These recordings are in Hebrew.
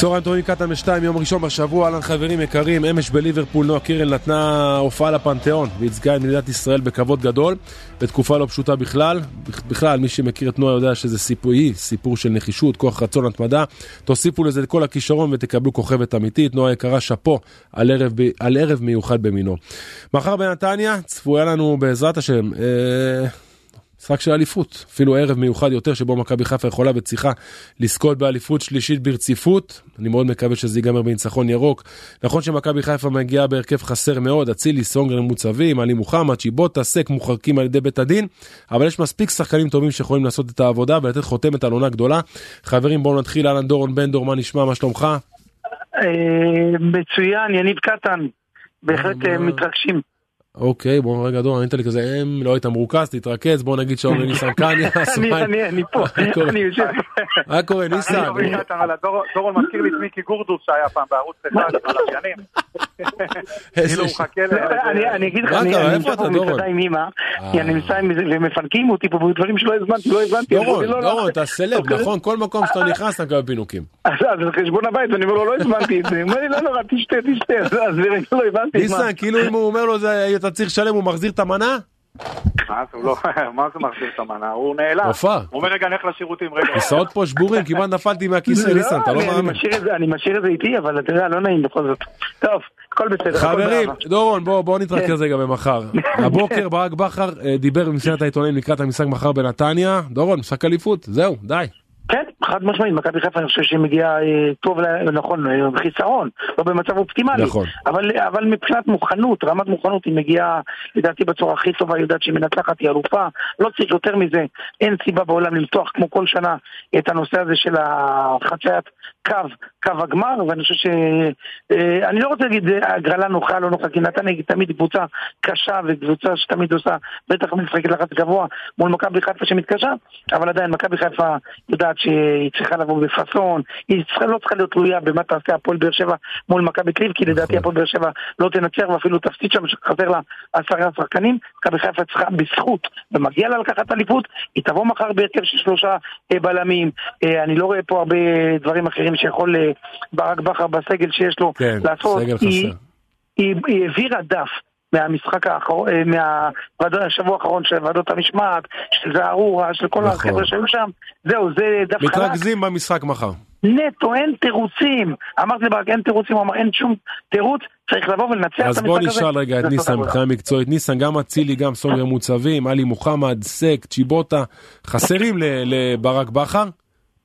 צהריים טובים קטן בשתיים, יום ראשון בשבוע, אהלן חברים יקרים, אמש בליברפול נועה קירל נתנה הופעה לפנתיאון וייצגה את מדינת ישראל בכבוד גדול, בתקופה לא פשוטה בכלל. בכלל, מי שמכיר את נועה יודע שזה סיפור, היא סיפור של נחישות, כוח רצון, התמדה. תוסיפו לזה את כל הכישרון ותקבלו כוכבת אמיתית. נועה יקרה, שאפו על על ערב מיוחד במינו. מחר בנתניה צפויה לנו בעזרת השם. אה... משחק של אליפות, אפילו ערב מיוחד יותר שבו מכבי חיפה יכולה וצריכה לזכות באליפות שלישית ברציפות. אני מאוד מקווה שזה ייגמר בניצחון ירוק. נכון שמכבי חיפה מגיעה בהרכב חסר מאוד, אצילי, סונגרן מוצבים, עלי מוחמד, צ'יבוטה, סק מוחרקים על ידי בית הדין, אבל יש מספיק שחקנים טובים שיכולים לעשות את העבודה ולתת חותמת על עונה גדולה. חברים בואו נתחיל, אהלן דורון בן דור, מה נשמע, מה שלומך? מצוין, יניב קטן, בהחלט מתרגשים. אוקיי, בוא רגע דור, ענית לי כזה, אם לא היית מרוכז, תתרכז, בוא נגיד שאומר ניסן קניה. אני אני פה, אני יושב. מה קורה ניסן? דורון מזכיר לי את מיקי גורדוס שהיה פעם בערוץ אחד, על הלוויינים. כאילו הוא מחכה ל... אני אגיד לך, אני נמצא פה במסעדה עם אמא, אני נמצא ומפנקים אותי פה בדברים שלא הזמנתי, לא הבנתי. דורון, דורון, אתה סלב, נכון? כל מקום שאתה נכנס אתה מקבל פינוקים. אז זה חשבון הבית, אני אומר לו, לא הזמנתי את זה. הוא אומר לי, לא נורא, תשתה, תשתה, אז לא הבנתי. ניסן, כאילו אם הוא אומר לו, אתה צריך לשלם, הוא מחזיר את המנה? מה זה מחזיר את המנה? הוא נעלם. הוא אומר רגע, נלך לשירותים רגע. כיסאות פה שבורים, כמעט נפלתי מהכיסא, ניסן, אתה לא מאמין. אני משאיר את זה איתי, אבל אתה יודע, לא נעים בכל זאת. טוב, הכל בסדר. חברים, דורון, בואו נתרכז רגע במחר. הבוקר ברק בכר דיבר במסגרת העיתונאים לקראת המשחק מחר בנתניה. דורון, משחק אליפות, זהו, די. חד משמעית, מכבי חיפה אני חושב שהיא מגיעה טוב, נכון, חיסרון, לא במצב אופטימלי, נכון. אבל, אבל מבחינת מוכנות, רמת מוכנות היא מגיעה לדעתי בצורה הכי טובה, היא יודעת שהיא מנצחת, היא אלופה, לא צריך יותר מזה, אין סיבה בעולם למתוח כמו כל שנה את הנושא הזה של החציית קו, קו הגמר, ואני חושב ש... אני לא רוצה להגיד הגרלה נוחה, לא נוחה, כי נתניה היא תמיד קבוצה קשה וקבוצה שתמיד עושה, בטח משחקת לחץ גבוה מול מכבי חיפה שמתקשה, אבל עדיין מכבי חיפה יודעת שהיא צריכה לבוא בפאסון, היא צריכה, לא צריכה להיות תלויה במה תעשה הפועל באר שבע מול מכבי קריב, כי לדעתי הפועל באר שבע לא תנצח ואפילו תפסיד שם, שחסר לה עשרה שחקנים, מכבי חיפה צריכה בזכות, ומגיע לה לקחת אליפות, היא תבוא מחר בהרכב של שלושה בלמים, אני לא רואה פה הרבה דברים אחרים שיכול ברק בכר בסגל שיש לו כן, לעשות, סגל חסר. היא, היא העבירה דף מהמשחק האחרון, מהשבוע האחרון של ועדות המשמעת, של זערורה, של כל נכון. החבר'ה שהיו שם, זהו, זה דף חלק. מתרכזים במשחק מחר. נטו, אין תירוצים. אמרתי לברק, אין תירוצים, הוא אמר, אין שום תירוץ, צריך לבוא ולנצח את המשחק הזה. אז בוא נשאל רגע את ניסן. מבחינה מקצועית. ניסן, גם אצילי, גם סונגר מוצבים, עלי מוחמד, סק, צ'יבוטה, חסרים ל- לברק בכר.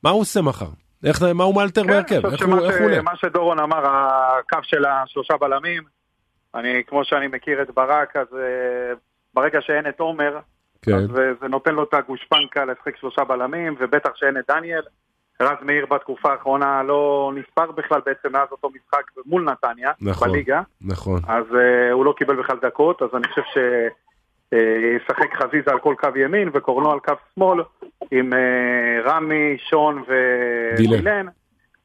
מה הוא עושה מחר? איך, מה הוא מאלתר כן, בהרכב? אני איך הוא איך הוא עולה? מה שדורון אמר, הקו של השלושה בלמים, אני, כמו שאני מכיר את ברק, אז אה, ברגע שאין את עומר, כן, אז זה, זה נותן לו את הגושפנקה לשחק שלושה בלמים, ובטח שאין את דניאל. רז מאיר בתקופה האחרונה לא נספר בכלל בעצם מאז אותו משחק מול נתניה, נכון. בליגה, נכון. אז uh, הוא לא קיבל בכלל דקות, אז אני חושב שישחק uh, חזיזה על כל קו ימין וקורנו על קו שמאל, עם uh, רמי, שון דילן. ודילן,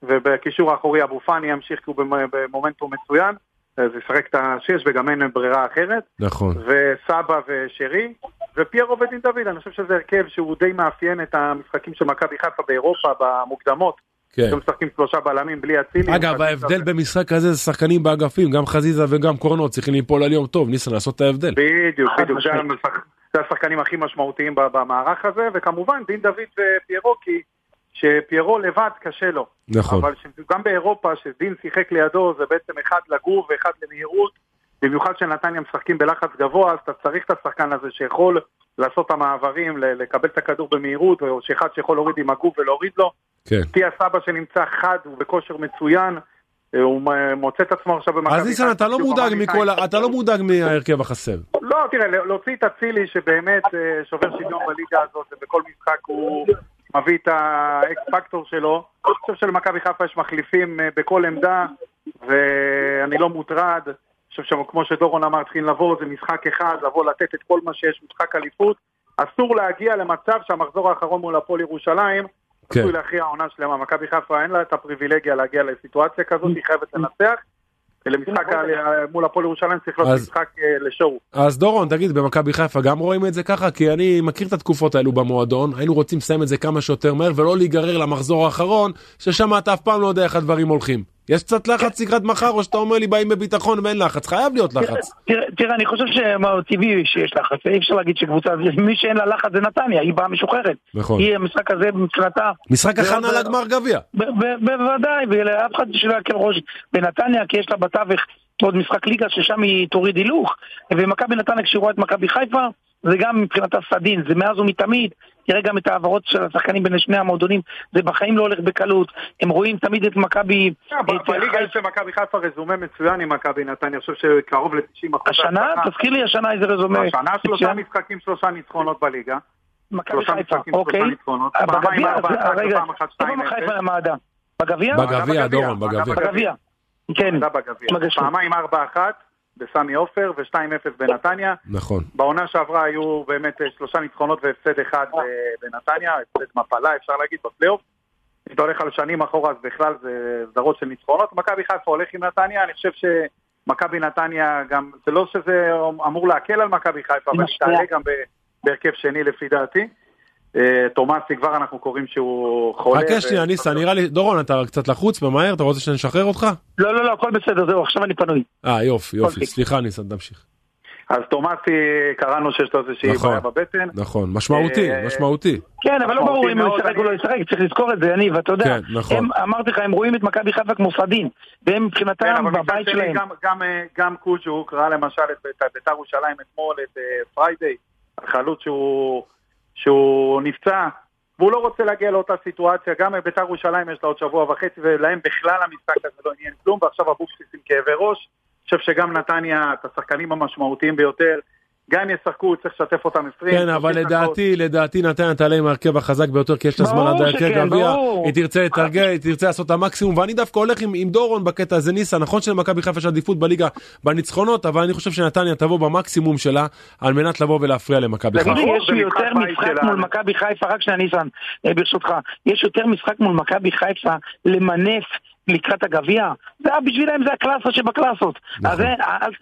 ובקישור האחורי אבו פאני ימשיך כי הוא במ- במומנטום מצוין, אז ישחק את השש וגם אין ברירה אחרת. נכון. וסבא ושרי, ופיירו ודין דוד, אני חושב שזה הרכב שהוא די מאפיין את המשחקים של מכבי חיפה באירופה במוקדמות. כן. הם משחקים שלושה בלמים בלי אצילי. אגב, ההבדל במשחק כזה זה שחקנים באגפים, גם חזיזה וגם קורנו צריכים ליפול על יום טוב, ניסן, לעשות את ההבדל. בדיוק, בדיוק, זה השחקנים הכי משמעותיים במערך הזה, וכמובן דין דוד ופיירו, כי שפיירו לבד קשה לו. נכון. אבל גם באירופה, שדין שיחק לידו, זה בעצם אחד לגור ואחד למהירות. במיוחד שנתניה משחקים בלחץ גבוה, אז אתה צריך את השחקן הזה שיכול לעשות את המעברים, לקבל את הכדור במהירות, או שאחד שיכול להוריד עם הגוף ולהוריד לו. כן. טיה סבא שנמצא חד, הוא בכושר מצוין, הוא מ- מוצא את עצמו עכשיו במכבי אז ניסן, אתה לא מודאג מכל. ה- אתה לא מודאג מההרכב החסר. לא, תראה, להוציא את אצילי שבאמת אה, שובר שוויון בליגה הזאת, ובכל משחק הוא מביא את האקס פקטור שלו. אני חושב שלמכבי חיפה יש מחליפים אה, בכל עמדה, ואני לא מוטרד. אני חושב שכמו שדורון אמר, צריכים לבוא, זה משחק אחד, לבוא לתת את כל מה שיש, משחק אליפות. אסור להגיע למצב שהמחזור האחרון מול הפועל ירושלים, עשוי כן. להכריע עונה שלמה. מכבי חיפה אין לה את הפריבילגיה להגיע לסיטואציה כזאת, היא חייבת לנצח. למשחק מול הפועל ירושלים צריך להיות משחק אה, לשואו. אז דורון, תגיד, במכבי חיפה גם רואים את זה ככה? כי אני מכיר את התקופות האלו במועדון, היינו רוצים לסיים את זה כמה שיותר מהר ולא להיגרר למחזור האחרון, ששם אתה אף פעם לא יודע איך הדברים הולכים. יש קצת לחץ לקראת מחר, או שאתה אומר לי באים בביטחון ואין לחץ? חייב להיות לחץ. תראה, אני חושב שטבעי שיש לחץ, אי אפשר להגיד שקבוצה, מי שאין לה לחץ זה נתניה, היא באה משוחררת. נכון. היא, המשחק הזה מבחינתה, משחק הכנה לגמר גביע. בוודאי, ולאף אחד שלא יקל ראש בנתניה, כי יש לה בתווך עוד משחק ליגה ששם היא תוריד הילוך, ומכבי נתניה כשהיא רואה את מכבי חיפה, זה גם מבחינתה סדין, זה מאז ומתמיד, תראה גם את ההעברות של השחקנים בין שני המועדונים, זה בחיים לא הולך בקלות, הם רואים תמיד את מכבי... אה, בליגה. יש למכבי חיפה רזומה מצוין עם מכבי נתניה, אני חושב שקרוב ל-90 אחוז. השנה, תזכיר לי השנה איזה רזומה. השנה שלושה. משחקים, שלושה ניצחונות בליגה. מכבי שלושה חיפה, אוקיי. אה, בגביע, רגע, איפה שתיים מכבי אפס. חיפה למעדה? בגביע? בגביע, דורון, בגביע. כן. פעמיים 4-1 בסמי עופר ו-2-0 בנתניה. נכון. בעונה שעברה היו באמת אה, שלושה ניצחונות והפסד אחד אה, בנתניה, הפסד מפלה אפשר להגיד בפלייאוף. אם אתה הולך על שנים אחורה אז בכלל זה סדרות של ניצחונות. מכבי חיפה הולך עם נתניה, אני חושב שמכבי נתניה גם, זה לא שזה אמור להקל על מכבי חיפה, אבל היא תעלה גם בהרכב שני לפי דעתי. אה, תומאסי כבר אנחנו קוראים שהוא חולה. חכה שנייה, ניסן, נראה לי, דורון, אתה קצת לחוץ ומהר, אתה רוצה שנשחרר אותך? לא, לא, לא, הכל בסדר, זהו, עכשיו אני פנוי. אה, יופי, יופי. סליחה ניסן, תמשיך. אז תומאסי, קראנו שיש לו איזושהי נכון. בעיה בבטן. נכון, משמעותי, אה, משמעותי. כן, אבל לא ברור אם הוא ישחק או לא ישחק, צריך לזכור את זה, יניב, אתה יודע. כן, נכון. הם, אמרתי לך, הם רואים את מכבי חיפה כמו סדין, והם כן, מבחינתם מצד בבית שני, שלהם. גם, גם, אה, גם קוז'וק ראה למשל את בית"ר- בית"ר ירושלים אתמול, את פריידיי, החלוץ שהוא, שהוא נפצע, והוא לא רוצה להגיע לאותה סיטואציה, גם בית"ר ירושלים יש לה עוד שבוע וחצי, ולהם בכלל המשחק הזה לא עניין כלום, ועכשיו אבוקסיס עם כאבי ראש. אני חושב שגם נתניה, את השחקנים המשמעותיים ביותר, גם אם ישחקו, צריך לשתף אותם 20. כן, אבל 30 דקות. לדעתי, לדעתי נתניה תעלה עם ההרכב החזק ביותר, כי יש לה זמן עד ההרכב גביע. היא תרצה לתרגל, היא תרצה לעשות את המקסימום, ואני דווקא הולך עם, עם דורון בקטע הזה, ניסה, נכון שלמכבי חיפה יש עדיפות בליגה בניצחונות, אבל אני חושב שנתניה תבוא במקסימום שלה, על מנת לבוא ולהפריע למכבי חיפה. לי, יש זה יותר משחק. מול מכבי חיפה, רק שנייה ניסן, אה, ברשותך, יש יותר משחק מול מכבי חיפה למנף לקראת הגביע? זה היה בשבילם זה הקלאסה שבקלאסות. נכון. אז זה-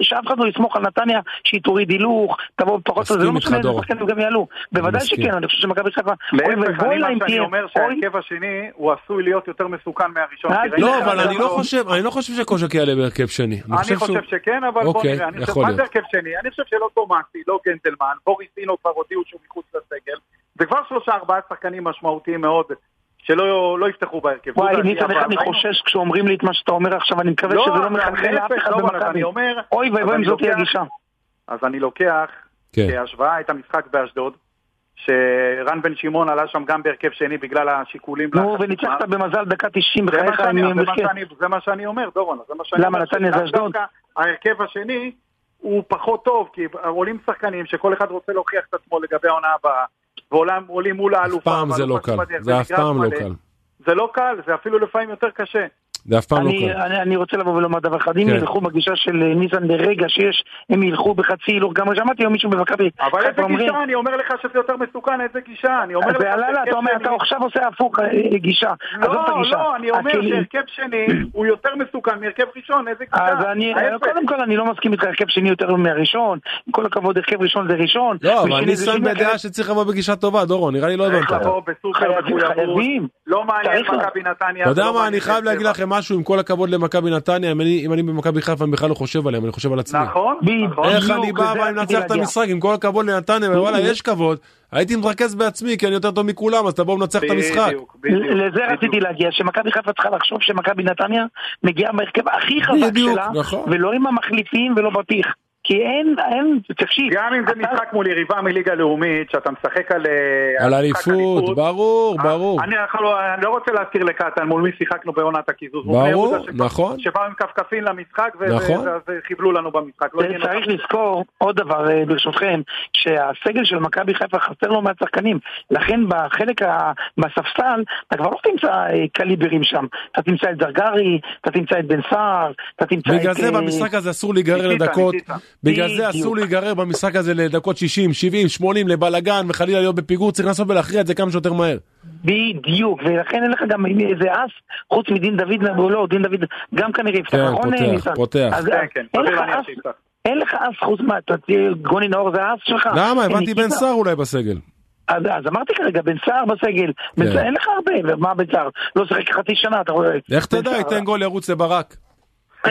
שאף אחד לא יסמוך על נתניה שהיא תוריד הילוך, תבוא פחות, זה לא משנה איזה. שחקנים גם יעלו. בוודאי. שכן, אני חושב שמכבי חיפה, להפך, אני מה שאני אומר שההרכב השני הוא עשוי להיות יותר מסוכן מהראשון. אה, לא, אבל אני לא חושב, אני לא חושב שקושק יעלה בהרכב שני. אני חושב שכן, אבל בוא אוקיי, נראה. אני חושב, מה זה. הרכב שני? אני חושב שלא תומאסי, לא גנדלמן, בוריס אינו כבר הודיעו שהוא מחוץ לסגל. זה כבר שלושה ארבעה שחקנים משמעותיים מאוד, שלא לא יפתחו בהרכב. וואי, ניסן, איך אבל אני חושש כשאומרים לי את מה שאתה אומר עכשיו, אני מקווה לא, שזה לא מחלחל לאף אחד אז במכבי. אני אומר... אוי ואבוי אם זאת תהיה הגישה. אז אני לוקח כן. כהשוואה את המשחק באשדוד, שרן בן שמעון עלה שם גם בהרכב שני בגלל השיקולים. נו, וניצחת. במזל דקה 90 זה מה בחייך זה מה. שאני- זה מה שאני אומר, דורון, זה מה שאני למה. נתניה זה אשדוד? ההרכב השני הוא פחות טוב, כי עולים שחקנים שכל אחד רוצה להוכיח את עצמו לגבי העונה הבאה, ועולים מול אף האלופה. פעם זה לא קל, זה אף פעם לא. קל. זה לא קל, זה אפילו לפעמים יותר קשה. זה אף פעם לא אני, קל. אני, אני רוצה לבוא ולומר דבר אחד, אם כן. ילכו בגישה של אה, ניסן לרגע שיש, הם ילכו בחצי הילוך, גם שמעתי היום מישהו במכבי אבל איזה אומרים, גישה, אני אומר לך שזה יותר מסוכן, איזה גישה, אני אומר לך... לא, לא, שהרכב אתה אומר, אתה עכשיו עושה הפוך אה, גישה, עזוב את לא, הגישה. לא, אני אומר. שהרכב שני הוא יותר מסוכן מהרכב ראשון, איזה גישה? אז אני. קודם כל אני לא מסכים איתך, הרכב שני יותר מהראשון, עם כל הכבוד, הרכב ראשון זה ראשון. לא, אבל שני, בדעה שצריך לבוא בגישה טובה, דורון, נראה לי לא צריך הבנת. לבוא בסופר חייבים, מחויבות, חייבים. לא מעניין צריך מכבי נתניה. אתה יודע ולא מה, מעניין אני חייב באר להגיד שבע. לכם משהו, עם כל הכבוד למכבי נתניה, אם אני- אם אני במכבי חיפה אני בכלל לא חושב עליהם, אני חושב על עצמי. נכון, בדיוק. נכון. איך אני בא ואני מנצח את. המשחק, עם כל הכבוד לנתניה, ווואלה, יש כבוד, הייתי מרכז בעצמי, כי אני יותר טוב מכולם, אז תבואו ננצח את המשחק. לזה. רציתי להגיע, שמכבי חיפה צריכה לחשוב שמכבי נתניה מגיעה בהרכב הכי חזק שלה, נכון. ולא עם המחליפים ולא בטיח. כי אין, אין, תקשיב. גם אם זה אתה- משחק מול יריבה מליגה לאומית, שאתה משחק על... אה, על אליפות, ברור, אה, ברור. אני לא רוצה להזכיר לקטן מול מי שיחקנו בעונת הקיזוז. ברור, נכון. שבאו עם כפכפים למשחק, ו- נכון. ואז חיבלו לנו במשחק. לא צריך. לזכור עוד דבר אה, ברשותכם, שהסגל של מכבי חיפה חסר לו מעט שחקנים, לכן בחלק, ה... בספסל, אתה כבר לא תמצא קליברים שם, אתה תמצא את זרגרי, אתה תמצא את בן סער, אתה תמצא את... בגלל זה במשחק הזה אסור להיגרר לדקות, ניסית. בגלל זה אסור להיגרר במשחק הזה לדקות 60, 70, 80 לבלאגן וחלילה להיות בפיגור, צריך לנסות ולהכריע את זה כמה שיותר מהר. בדיוק, ולכן אין לך גם איזה אס, חוץ מדין דוד, לא, דין דוד גם כנראה יפתח, כן, נכון? פותח, ניסן? פותח. כן, כן, אין סביר לך להניח אס, שיפתח. אין לך אס חוץ מה, אתה תהיה גוני נאור זה האס שלך. למה? הבנתי בן. סער אולי בסגל. אז, אז אמרתי כרגע, בן סער בסגל, בן כן. סער, אין לך הרבה, ומה בן סער? לא שיחק חצי שנה, אתה רואה? איך בן תדע, ייתן גול ירוץ לברק.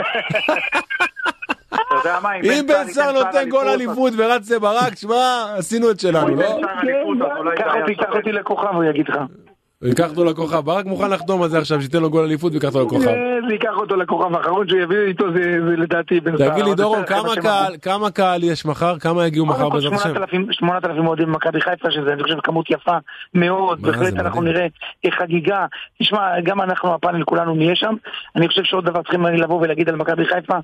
אתה יודע מה, אם בן סער נותן גול אליפות ורץ לברק, שמע, עשינו את שלנו, לא? בן סער אליפות, אז אולי קח זה היה אותי, לכוכב, הוא יגיד לך. ייקח אותו לכוכב, ברק מוכן לחתום על זה עכשיו, שייתן לו גול אליפות ויקח אותו לכוכב. זה ייקח אותו לכוכב האחרון שהוא יביא איתו, זה זה לדעתי בן סער. תגיד לי דורון, כמה זה קהל, כמה קהל יש מחר? כמה יגיעו מחר בעזרת השם? 8,000 8,000 אוהדים במכבי חיפה, שזה אני חושב כמות יפה מאוד, בהחלט זה אנחנו. נראה אה, חגיגה. תשמע, גם אנחנו הפאנל כולנו נהיה שם. אני חושב שעוד דבר צריכים לבוא ולהגיד על מכבי חיפה.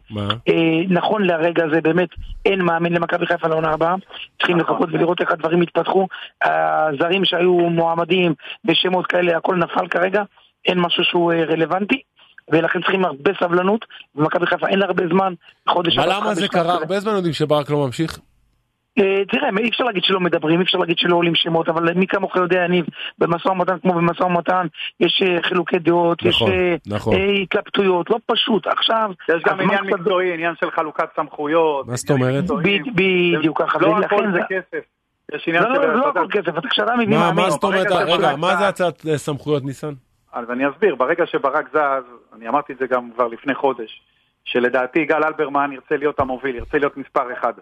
אה, נכון לרגע הזה באמת אין מאמן למכבי חיפה לעונה הבאה. צריכים לחכות ולראות איך הדברים יתפתחו. הזרים שהיו מועמדים ושמות כאלה, הכל נפל כרגע. אין משהו שהוא אה, רלוונטי. ולכן צריכים הרבה סבלנות, ומכבי חיפה אין לה הרבה זמן, חודש אבל למה זה קרה? הרבה זמן יודעים שברק לא ממשיך. אה, תראה, אי אפשר להגיד שלא מדברים, אי אפשר להגיד שלא עולים שמות, אבל מי כמוך יודע, יניב, במשא ומתן כמו במשא ומתן, יש אה, חילוקי דעות, יש נכון, אה, נכון. התלבטויות, לא פשוט. עכשיו, יש גם עניין מקצועי, עניין של חלוקת סמכויות. מה זאת אומרת? בדיוק ככה, לא הכל זה... כסף. יש עניין לא, של... לא, לא אתה יודע, הכל כסף, אתה כשאתה מביא מה, זאת אומרת? רגע, מה זה הצעת סמכויות ניסן? אז אני אסביר, ברגע שברק זז, אני אמרתי את זה גם כבר לפני חודש, שלדעתי יגאל אלברמן ירצה להיות המוביל, ירצה להיות מספר אחד.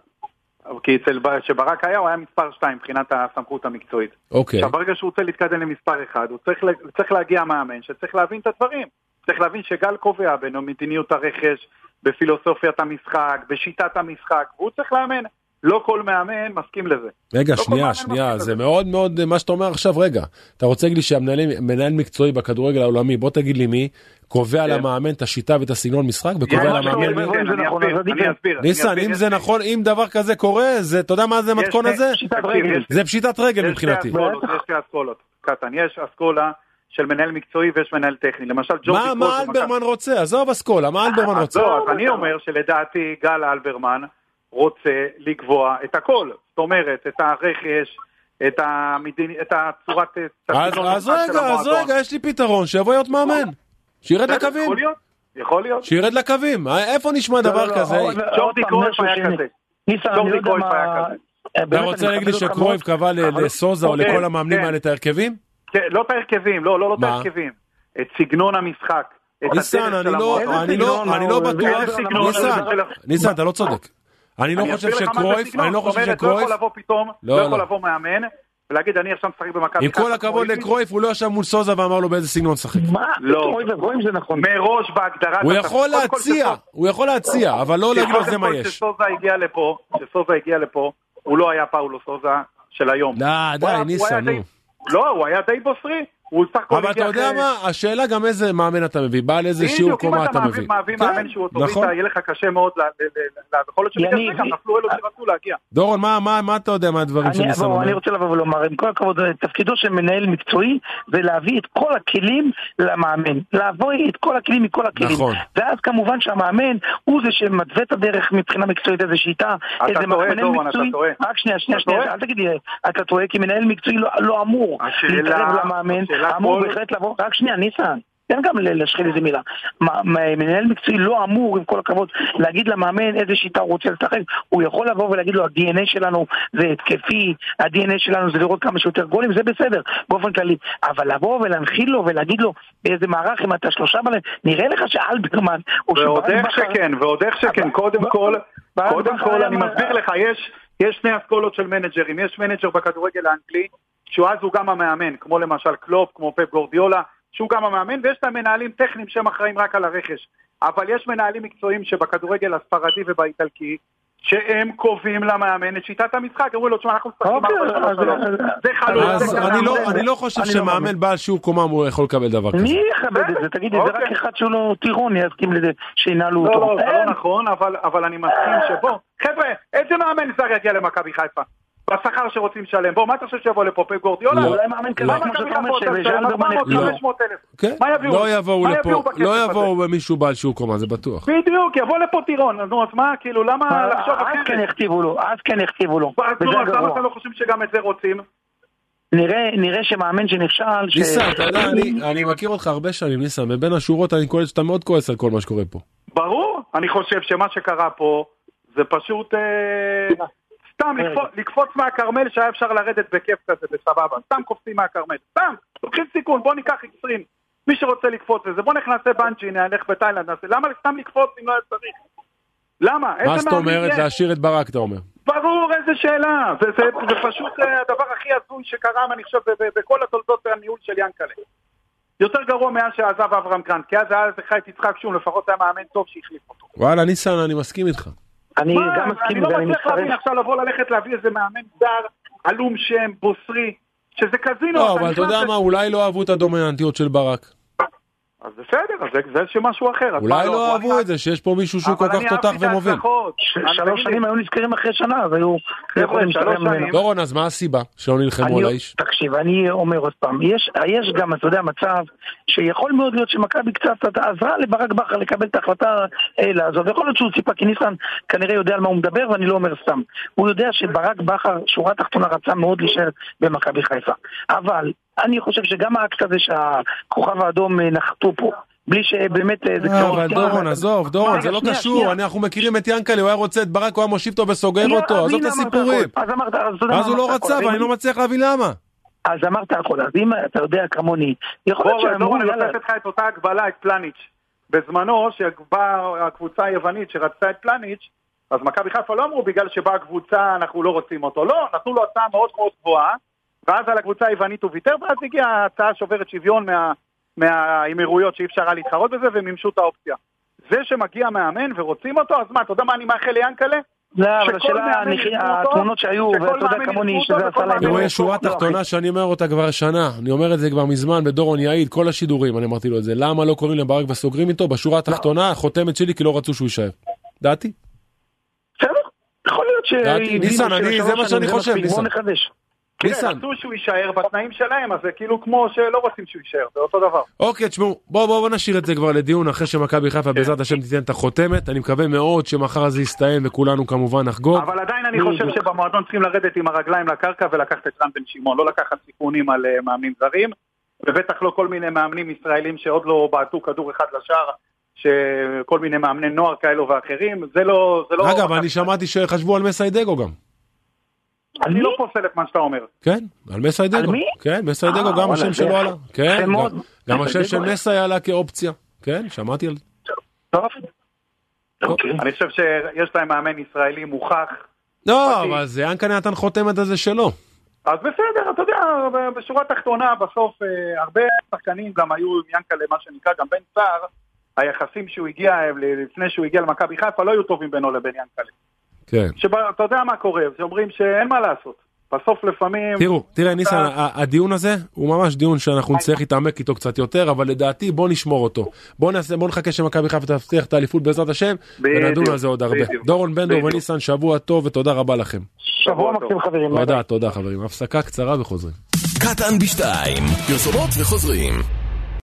כי אצל כשברק היה, הוא היה מספר שתיים מבחינת הסמכות המקצועית. אוקיי. עכשיו, ברגע שהוא רוצה להתקדם למספר אחד, הוא צריך, צריך להגיע מאמן שצריך להבין את הדברים. צריך להבין שגל קובע בין מדיניות הרכש, בפילוסופיית המשחק, בשיטת המשחק, והוא צריך לאמן. לא כל מאמן מסכים לזה. רגע, לא שנייה, שנייה, זה לזה. מאוד מאוד מה שאתה אומר עכשיו, רגע. אתה רוצה להגיד לי שהמנהל מקצועי בכדורגל העולמי, בוא תגיד לי מי, קובע כן. למאמן את השיטה ואת הסגנון משחק, וקובע שאתה למאמן... אם זה אני נכון, אסביר, אני אסביר. אני ניסן, אסביר, אם זה נכון, אם דבר כזה קורה, זה, אתה יודע מה זה המתכון הזה? זה פשיטת רגל מבחינתי. יש שתי אסכולות. קטן, יש אסכולה של מנהל מקצועי ויש מנהל טכני. למשל ג'ורדי מה קרויף מה אלברמן רוצה? עזוב אסכולה, מה אלברמן רוצה? לא, אז אני אומר שלדעתי גל אלברמן רוצה לקבוע את הכל. זאת אומרת, את הרכש, את, המדינ... את הצורת... את אז אז רגע, אז. רגע, יש לי פתרון, שיבוא להיות מאמן. שירד בסדר, לקווים, יכול להיות, יכול להיות. שירד לקווים. אה, איפה נשמע לא, דבר לא, כזה? ג'ורדי קרויף היה. כזה. ג'ורדי לא קרויף. היה כזה. אה, אתה רוצה להגיד לי שקרויף קבע לסוזה או כן, לכל המאמנים כן. האלה את ההרכבים? כן, לא את ההרכבים, לא, לא, לא את? ההרכבים. את סגנון המשחק. ניסן, אני לא, לא, לא בטוח, ניסן, אתה לא צודק. אני לא חושב שקרויף. אני לא חושב לא שקרויף, יכול לבוא פתאום, לא, לא יכול לא. לבוא מאמן ולהגיד אני עכשיו משחק במכבי עם כל הכבוד לקרויף, הוא לא ישב מול סוזה ואמר לו באיזה סגנון לשחק. מה? לא. נכון. מראש בהגדרה... הוא יכול להציע, הוא יכול להציע, אבל לא להגיד לו זה מה יש. כשסוזה הגיע לפה, כשסוזה הגיע לפה, הוא לא היה פאולו סוזה של היום. די, די- נו. לא, הוא היה די בוסרי. הוא סך הכל אבל אתה יודע אחרי- מה, השאלה גם איזה מאמן אתה מביא, בעל איזה שיעור אם קומה אתה אתה מביא. מעביר כן, מאמן שהוא נכון. אוטוריטה, יהיה לך קשה מאוד, ל- ל- ל- ל- יכול להיות שבגלל זה גם נפלו אלו שרצו להגיע. דורון, מה- אתה יודע מהדברים אני, שניסן בוא, אני? רוצה לבוא ולומר, עם כל הכבוד, תפקידו של מנהל מקצועי זה להביא את כל הכלים למאמן. להביא את כל הכלים מכל הכלים. נכון. ואז כמובן שהמאמן הוא זה שמתווה את הדרך מבחינה מקצועית, איזה שיטה, איזה טועה, מנהל דורון, אתה מקצועי. טועה. רק שנייה, שנייה, אתה שנייה, טועה. אל תגיד לי, אתה טועה, כי מנהל מקצועי לא, לא אמור להתערב למאמן, אמור בהחלט לבוא, רק שנייה, ניסן. תן גם ל- להשחיל איזה מילה. מנהל מקצועי לא אמור, עם כל הכבוד, להגיד למאמן איזה שיטה הוא רוצה לשחק. הוא יכול לבוא ולהגיד לו, ה-DNA שלנו זה התקפי, ה-DNA שלנו זה לראות כמה שיותר גולים, זה בסדר, באופן כללי. אבל לבוא ולהנחיל לו ולהגיד לו באיזה מערך, אם אתה שלושה בלם, נראה לך שאלברמן, או ועוד שברק איך בכר- שכן, ועוד איך שכן, קודם כל, קודם כל אני מסביר לך, יש יש שני אסכולות של מנג'רים, יש מנג'ר בכדורגל האנגלי, שהוא אז הוא גם המאמן, כמו למשל קלופ, כמו פפ גורדיולה, שהוא גם המאמן, ויש את המנהלים טכניים שהם אחראים רק על הרכש. אבל יש מנהלים מקצועיים שבכדורגל הספרדי ובאיטלקי, שהם קובעים למאמן את שיטת המשחק, אומרים לו, תשמע, אנחנו משחקים אוקיי, ארבע, שלוש, אז- שלוש." אז- זה חלוץ, אז אני לא- זה- אני לא חושב לא שמאמן. בעל שיעור קומה הוא יכול לקבל דבר כזה. מי יכבד את זה? תגיד לי, זה אוקיי. רק אחד שהוא לא טירון יסכים לזה שינהלו לא, אותו. לא, זה לא אין. נכון, אבל, אבל אני מסכים שבוא, חבר'ה, איזה מאמן זר יגיע למכבי חיפה? בשכר שרוצים לשלם. בוא, מה אתה חושב שיבוא לפה פפ גורדיולה? לא. אולי מאמן כזה, כמו מכבי שאתה אומר, 400, לא. 500 אלף. כן, יביאו? לא יבואו לפה, לא? יבואו מישהו בעל שיעור קומה, זה בטוח. בדיוק, יבוא לפה טירון, נו אז מה, כאילו, למה לחשוב אז כן? יכתיבו לו, אז כן יכתיבו לו, אז למה. אתה לא חושב שגם את זה רוצים? נראה נראה שמאמן שנכשל, ש- ניסן, אתה יודע, אני- אני מכיר אותך הרבה שנים, ניסן, מבין השורות אני קולט שאתה מאוד כועס על כל מה שקורה פה. ברור, אני חושב שמה שקרה פה זה פשוט אה, סתם. לקפוץ- מהכרמל שהיה אפשר לרדת בכיף כזה, בסבבה, סתם קופצים מהכרמל, סתם, לוקחים סיכון, בוא ניקח אקסטרים, מי שרוצה לקפוץ לזה, בוא נעשה בנג'י, נלך בתאילנד, נעשה, למה סתם לקפוץ אם לא היה צריך? למה? מה זאת אומרת? להשאיר את ברק, אתה אומר. ברור, איזה שאלה. זה, זה, זה פשוט אה, הדבר הכי הזוי שקרה, אני חושב, בכל התולדות הניהול של ינקלה. יותר גרוע מאז שעזב אברהם קרנט, כי אז היה לך את יצחק שום, לפחות היה מאמן טוב שהחליף אותו. וואלה, ניסן, אני מסכים איתך. אני מה, גם מסכים אני עם זה, לא אני מצליח להבין מצטרף. עכשיו לבוא ללכת להביא איזה מאמן זר, עלום שם, בוסרי, שזה קזינו. לא, אבל אתה יודע מה, אולי לא אהבו את הדומיננטיות של ברק. אז בסדר, אז זה, זה שמשהו אחר. אולי לא בוא אהבו. את זה, שיש פה מישהו שהוא כל כך תותח ומוביל. שלוש שנים היו נזכרים אחרי שנה, אז היו יכולים להשתלם ממנו. שנים. דורון, אז מה הסיבה שלא נלחמו על אני, האיש? תקשיב, אני אומר עוד פעם, יש, יש גם, אתה יודע, מצב שיכול מאוד להיות שמכבי קצת עזרה לברק בכר לקבל את ההחלטה אה, לעזוב. יכול להיות שהוא ציפה, כי ניסן כנראה יודע על מה הוא מדבר, ואני לא אומר סתם. הוא יודע שברק בכר, שורה תחתונה, רצה מאוד להישאר במכבי חיפה. אבל אני חושב שגם האקט הזה שהכוכב האדום אה, נחתו פה, בלי שבאמת אה, זה אה, כבר... אבל דורון, עזוב, דורון, זה לא קשור. אנחנו מכירים את ינקלה, הוא היה רוצה את ברק, הוא היה מושיב אותו וסוגר אותו, אז עזוב את הסיפורים. אז הוא לא רצה. ואני לא מצליח להבין למה. אז אמרת הכל, אז אם אתה יודע כמוני, יכול להיות שאמרו, דורון, אני רוצה לתת לך את אותה הגבלה, את פלניץ'. בזמנו, שבאה הקבוצה היוונית שרצתה את פלניץ', אז מכבי חיפה לא אמרו בגלל שבאה הקבוצה אנחנו לא רוצים אותו. לא, נתנו לו הצעה מאוד מאוד גבוהה, ואז על הקבוצה היוונית הוא ויתר, ואז הגיעה הצעה שוברת שוויון מה, מהאמירויות שאי אפשר היה להתחרות בזה, ומימשו את האופציה. זה שמגיע מאמן ורוצים אותו, אז מה, אתה יודע מה אני מאחל ליענקלה? לא, אבל השאלה, התמונות שהיו, ואתה יודע כמוני שזה עשה להם... לא, יש שורה לא, תחתונה שאני אומר אותה כבר שנה, אני אומר את זה כבר מזמן, ודורון יעיד, כל השידורים, אני אמרתי לו את זה, למה לא קוראים לברק וסוגרים איתו? בשורה התחתונה, חותמת שלי כי לא רצו שהוא יישאר. דעתי. בסדר, יכול להיות ש... ניסן, אני- זה מה שאני חושב, ניסן. ניסן. רצו שהוא יישאר בתנאים שלהם, אז זה כאילו כמו שלא רוצים שהוא יישאר, זה אותו דבר. אוקיי, תשמעו, בואו בוא, בוא נשאיר את זה כבר לדיון אחרי שמכבי כן. חיפה בעזרת השם תיתן את החותמת, אני מקווה מאוד שמחר זה יסתיים וכולנו כמובן נחגוג. אבל עדיין אני חושב. שבמועדון צריכים לרדת עם הרגליים לקרקע ולקחת את רן בן שמעון, לא לקחת סיכונים על אה, מאמנים זרים, ובטח לא כל מיני מאמנים ישראלים שעוד לא בעטו כדור אחד לשער, שכל מיני מאמני נוער כאלו ואחרים, זה לא... זה לא אגב, אני שמעתי שחשבו על מסיידגו גם. אני? לא פוסל את מה שאתה אומר. כן, על מסיידגו. על מי? כן, מסיידגו, אה, גם השם שלו. עלה. כן, גם- השם של. מסי עלה כאופציה. כן, שמעתי על זה. טוב. אוקיי. אני חושב שיש להם מאמן ישראלי מוכח, לא. אבל זה ינקנה נתן חותמת על זה שלו. אז בסדר, אתה יודע, בשורה התחתונה, בסוף אה, הרבה שחקנים גם היו עם ינקלה, מה שנקרא, גם בן סער, היחסים שהוא הגיע, אה, לפני שהוא הגיע למכבי חיפה, לא היו טובים בינו לבין ינקלה. כן. שאתה יודע מה קורה, שאומרים שאין מה לעשות. בסוף לפעמים... תראו, תראה ניסן, הדיון הזה הוא ממש דיון שאנחנו נצטרך להתעמק איתו קצת יותר, אבל לדעתי בוא נשמור אותו. בוא נעשה, בוא נחכה שמכבי חיפה תבטיח את האליפות בעזרת השם, ונדון על זה עוד הרבה. דורון בן דור. וניסן, שבוע טוב ותודה רבה לכם. שבוע מקסים חברים. תודה, תודה חברים. הפסקה קצרה וחוזרים. קטן בשתיים, פרסומות וחוזרים.